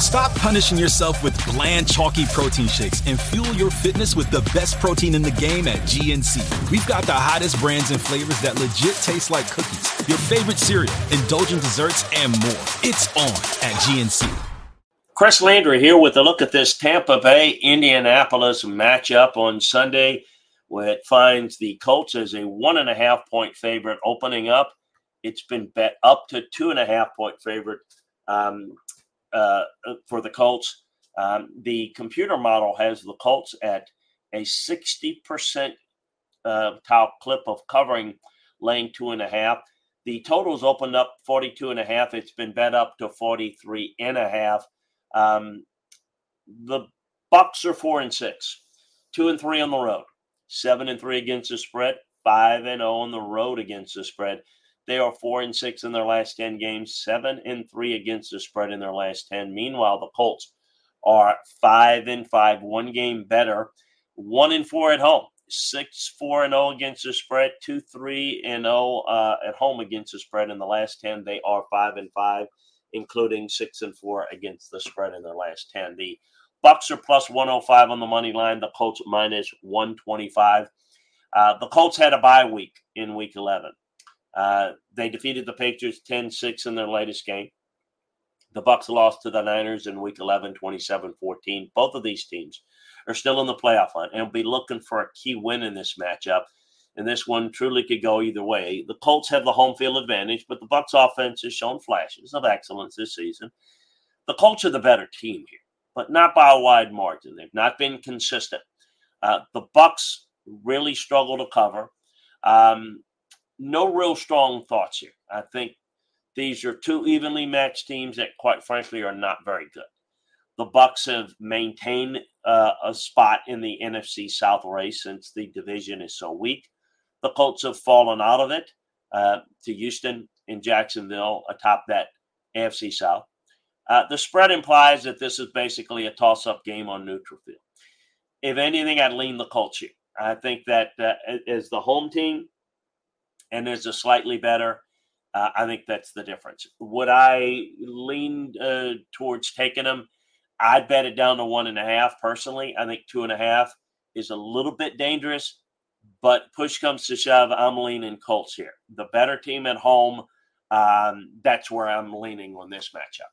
Stop punishing yourself with bland, chalky protein shakes and fuel your fitness with the best protein in the game at GNC. We've got the hottest brands and flavors that legit taste like cookies, your favorite cereal, indulgent desserts, and more. It's on at GNC. Chris Landry here with a look at this Tampa Bay Indianapolis matchup on Sunday, where it finds the Colts as a one and a half point favorite opening up. It's been bet up to two and a half point favorite um, uh, for the Colts. Um, the computer model has the Colts at a 60% uh, top clip of covering laying two and a half. The totals opened up 42 and a half. It's been bet up to 43 and a half. Um, the Bucs are four and six, two and three on the road, seven and three against the spread, five and zero on the road against the spread. They are four and six in their last ten games, seven and three against the spread in their last ten. Meanwhile, the Colts are five and five, one game better, one and four at home, six four and zero against the spread, two three and zero uh, at home against the spread in the last ten. They are five and five including six and four against the spread in their last 10. The Bucs are plus 105 on the money line, the Colts minus 125. Uh, the Colts had a bye week in week 11. Uh, they defeated the Patriots 10 6 in their latest game. The Bucs lost to the Niners in week 11, 27 14. Both of these teams are still in the playoff hunt and will be looking for a key win in this matchup and this one truly could go either way. The Colts have the home field advantage, but the Bucs offense has shown flashes of excellence this season. The Colts are the better team here, but not by a wide margin. They've not been consistent. Uh, the Bucs really struggle to cover. Um, no real strong thoughts here. I think these are two evenly matched teams that, quite frankly, are not very good. The Bucs have maintained uh, a spot in the NFC South race since the division is so weak. The Colts have fallen out of it uh, to Houston and Jacksonville atop that AFC South. Uh, the spread implies that this is basically a toss-up game on neutral field. If anything, I'd lean the Colts here. I think that uh, as the home team and as a slightly better, uh, I think that's the difference. Would I lean uh, towards taking them? I'd bet it down to one and a half personally. I think two and a half is a little bit dangerous, but push comes to shove, I'm leaning Colts here. The better team at home, um, that's where I'm leaning on this matchup.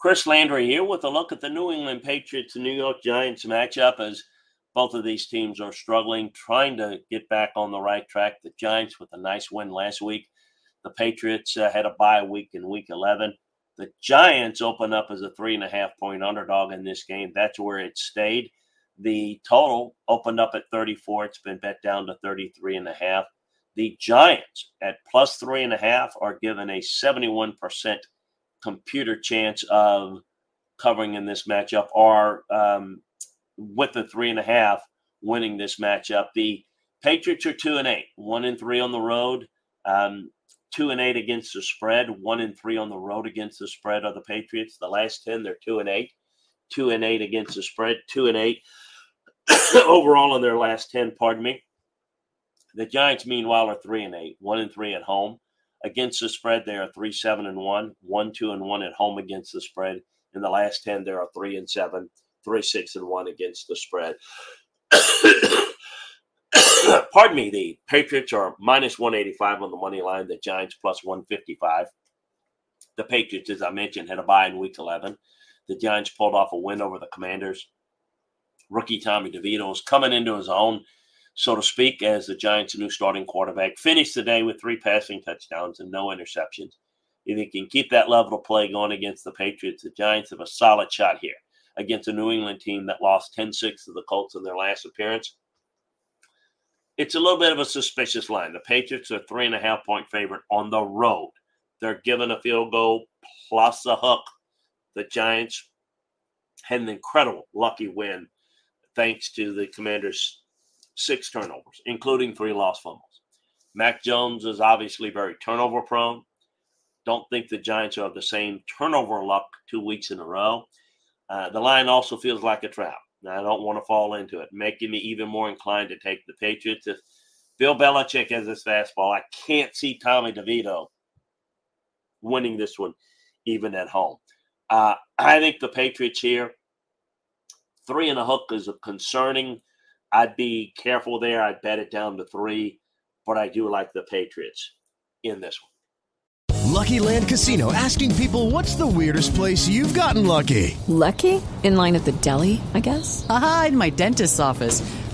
Chris Landry here with a look at the New England Patriots and New York Giants matchup as both of these teams are struggling, trying to get back on the right track. The Giants with a nice win last week. The Patriots uh, had a bye week in week 11. The Giants open up as a three and a half point underdog in this game. That's where it stayed. The total opened up at 34. It's been bet down to 33 and a half. The Giants at plus three and a half are given a 71% computer chance of covering in this matchup or um, with the three and a half winning this matchup. The Patriots are two and eight, one and three on the road, um, two and eight against the spread, one and three on the road against the spread are the Patriots. The last 10, they're two and eight, two and eight against the spread, two and eight overall in their last 10, pardon me. The Giants, meanwhile, are three and eight, one and three at home. Against the spread, they are three, seven, and one, one, two, and one at home against the spread. In the last 10, there are three and seven, three, six, and one against the spread. Pardon me, the Patriots are minus 185 on the money line, the Giants plus 155. The Patriots, as I mentioned, had a bye in week 11. The Giants pulled off a win over the Commanders. Rookie Tommy DeVito is coming into his own, so to speak, as the Giants' new starting quarterback. Finished the day with three passing touchdowns and no interceptions. If he can keep that level of play going against the Patriots, the Giants have a solid shot here against a New England team that lost 10 6 to the Colts in their last appearance. It's a little bit of a suspicious line. The Patriots are three and a half point favorite on the road. They're given a field goal plus a hook. The Giants had an incredible lucky win thanks to the Commanders' six turnovers, including three lost fumbles. Mac Jones is obviously very turnover prone. Don't think the Giants are the same turnover luck two weeks in a row. Uh, the line also feels like a trap. Now, I don't want to fall into it, making me even more inclined to take the Patriots. If Bill Belichick has his fastball, I can't see Tommy DeVito winning this one, even at home. Uh, I think the Patriots here, three and a hook is a concerning. I'd be careful there. I'd bet it down to three, but I do like the Patriots in this one. Lucky Land Casino asking people what's the weirdest place you've gotten lucky? Lucky? In line at the deli, I guess? Aha, in my dentist's office.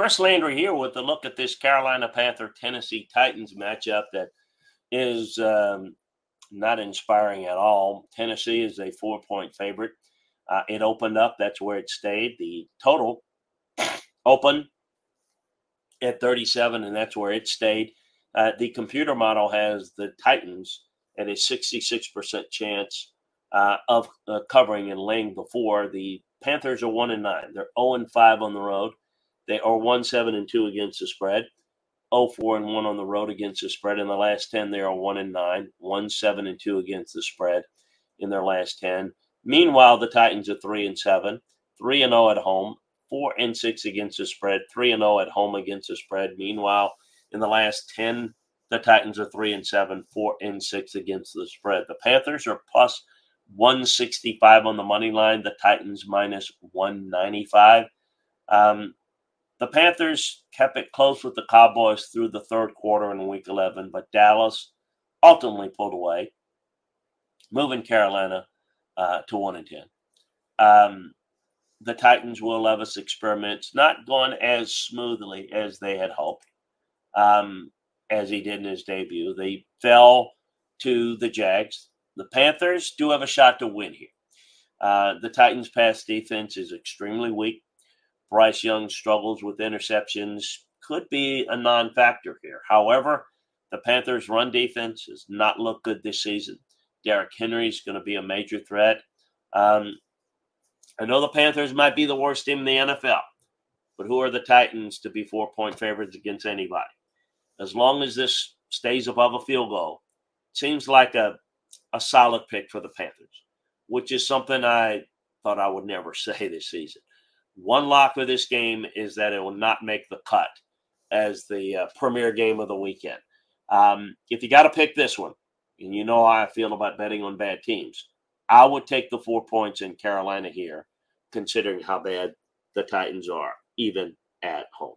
Chris Landry here with a look at this Carolina Panther Tennessee Titans matchup that is um, not inspiring at all. Tennessee is a four point favorite. Uh, it opened up, that's where it stayed. The total open at 37, and that's where it stayed. Uh, the computer model has the Titans at a 66% chance uh, of uh, covering and laying before. The Panthers are 1 and 9. They're 0 and 5 on the road. They are 1 7 and 2 against the spread. 0 4 and 1 on the road against the spread. In the last 10, they are 1 and 9, 1 7 and 2 against the spread in their last 10. Meanwhile, the Titans are 3 and 7, 3 and 0 at home, 4 and 6 against the spread, 3 and 0 at home against the spread. Meanwhile, in the last 10, the Titans are 3 and 7, 4 and 6 against the spread. The Panthers are plus 165 on the money line, the Titans minus 195. Um, the Panthers kept it close with the Cowboys through the third quarter in week 11, but Dallas ultimately pulled away, moving Carolina uh, to 1 and 10. Um, the Titans, Will Levis experiments not going as smoothly as they had hoped, um, as he did in his debut. They fell to the Jags. The Panthers do have a shot to win here. Uh, the Titans' pass defense is extremely weak. Bryce Young struggles with interceptions, could be a non factor here. However, the Panthers' run defense has not looked good this season. Derrick Henry is going to be a major threat. Um, I know the Panthers might be the worst team in the NFL, but who are the Titans to be four point favorites against anybody? As long as this stays above a field goal, seems like a, a solid pick for the Panthers, which is something I thought I would never say this season. One lock of this game is that it will not make the cut as the uh, premier game of the weekend. Um, if you got to pick this one, and you know how I feel about betting on bad teams, I would take the four points in Carolina here, considering how bad the Titans are, even at home.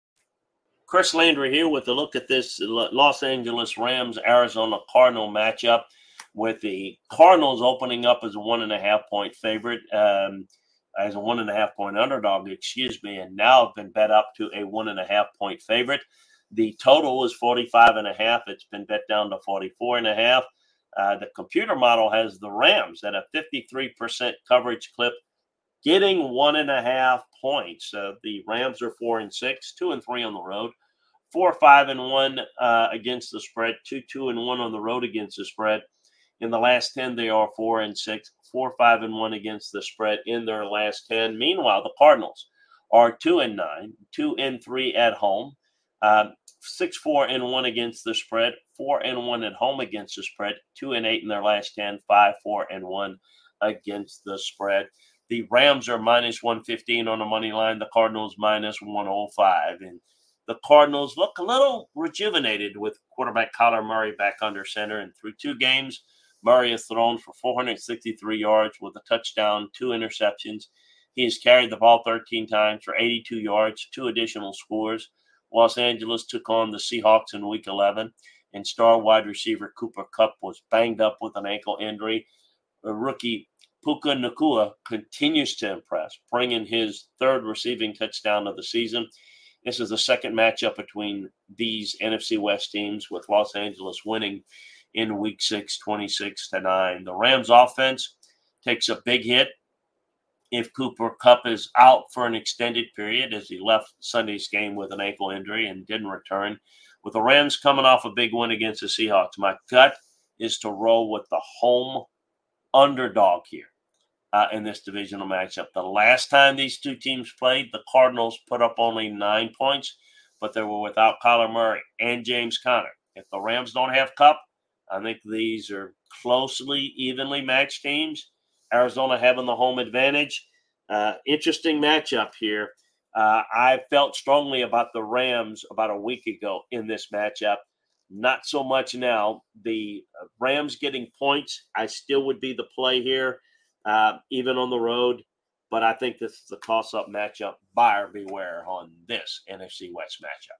Chris Landry here with a look at this Los Angeles Rams Arizona Cardinal matchup with the Cardinals opening up as a one and a half point favorite, um, as a one and a half point underdog, excuse me, and now have been bet up to a one and a half point favorite. The total is 45 and a half. It's been bet down to 44 and a half. Uh, the computer model has the Rams at a 53% coverage clip, getting one and a half points. Uh, the Rams are four and six, two and three on the road, four, five, and one uh, against the spread, two, two, and one on the road against the spread. In the last 10, they are four and six, four, five, and one against the spread in their last 10. Meanwhile, the Cardinals are two and nine, two and three at home, um, six, four, and one against the spread, four and one at home against the spread, two and eight in their last ten, five four, and one against the spread. The Rams are minus 115 on the money line, the Cardinals minus 105. And the Cardinals look a little rejuvenated with quarterback Kyler Murray back under center. And through two games, Murray has thrown for 463 yards with a touchdown, two interceptions. He has carried the ball 13 times for 82 yards, two additional scores. Los Angeles took on the Seahawks in week 11, and star wide receiver Cooper Kupp was banged up with an ankle injury. A rookie Puka Nacua continues to impress, bringing his third receiving touchdown of the season. This is the second matchup between these NFC West teams, with Los Angeles winning in week six, 26 to 9. The Rams offense takes a big hit if Cooper Kupp is out for an extended period, as he left Sunday's game with an ankle injury and didn't return. With the Rams coming off a big win against the Seahawks, my gut is to roll with the home underdog here uh, in this divisional matchup. The last time these two teams played, the Cardinals put up only nine points, but they were without Kyler Murray and James Conner. If the Rams don't have Kupp, I think these are closely, evenly matched teams. Arizona having the home advantage. Uh, interesting matchup here. Uh, I felt strongly about the Rams about a week ago in this matchup. Not so much now. The Rams getting points, I still would be the play here, uh, even on the road. But I think this is a toss up matchup. Buyer beware on this NFC West matchup.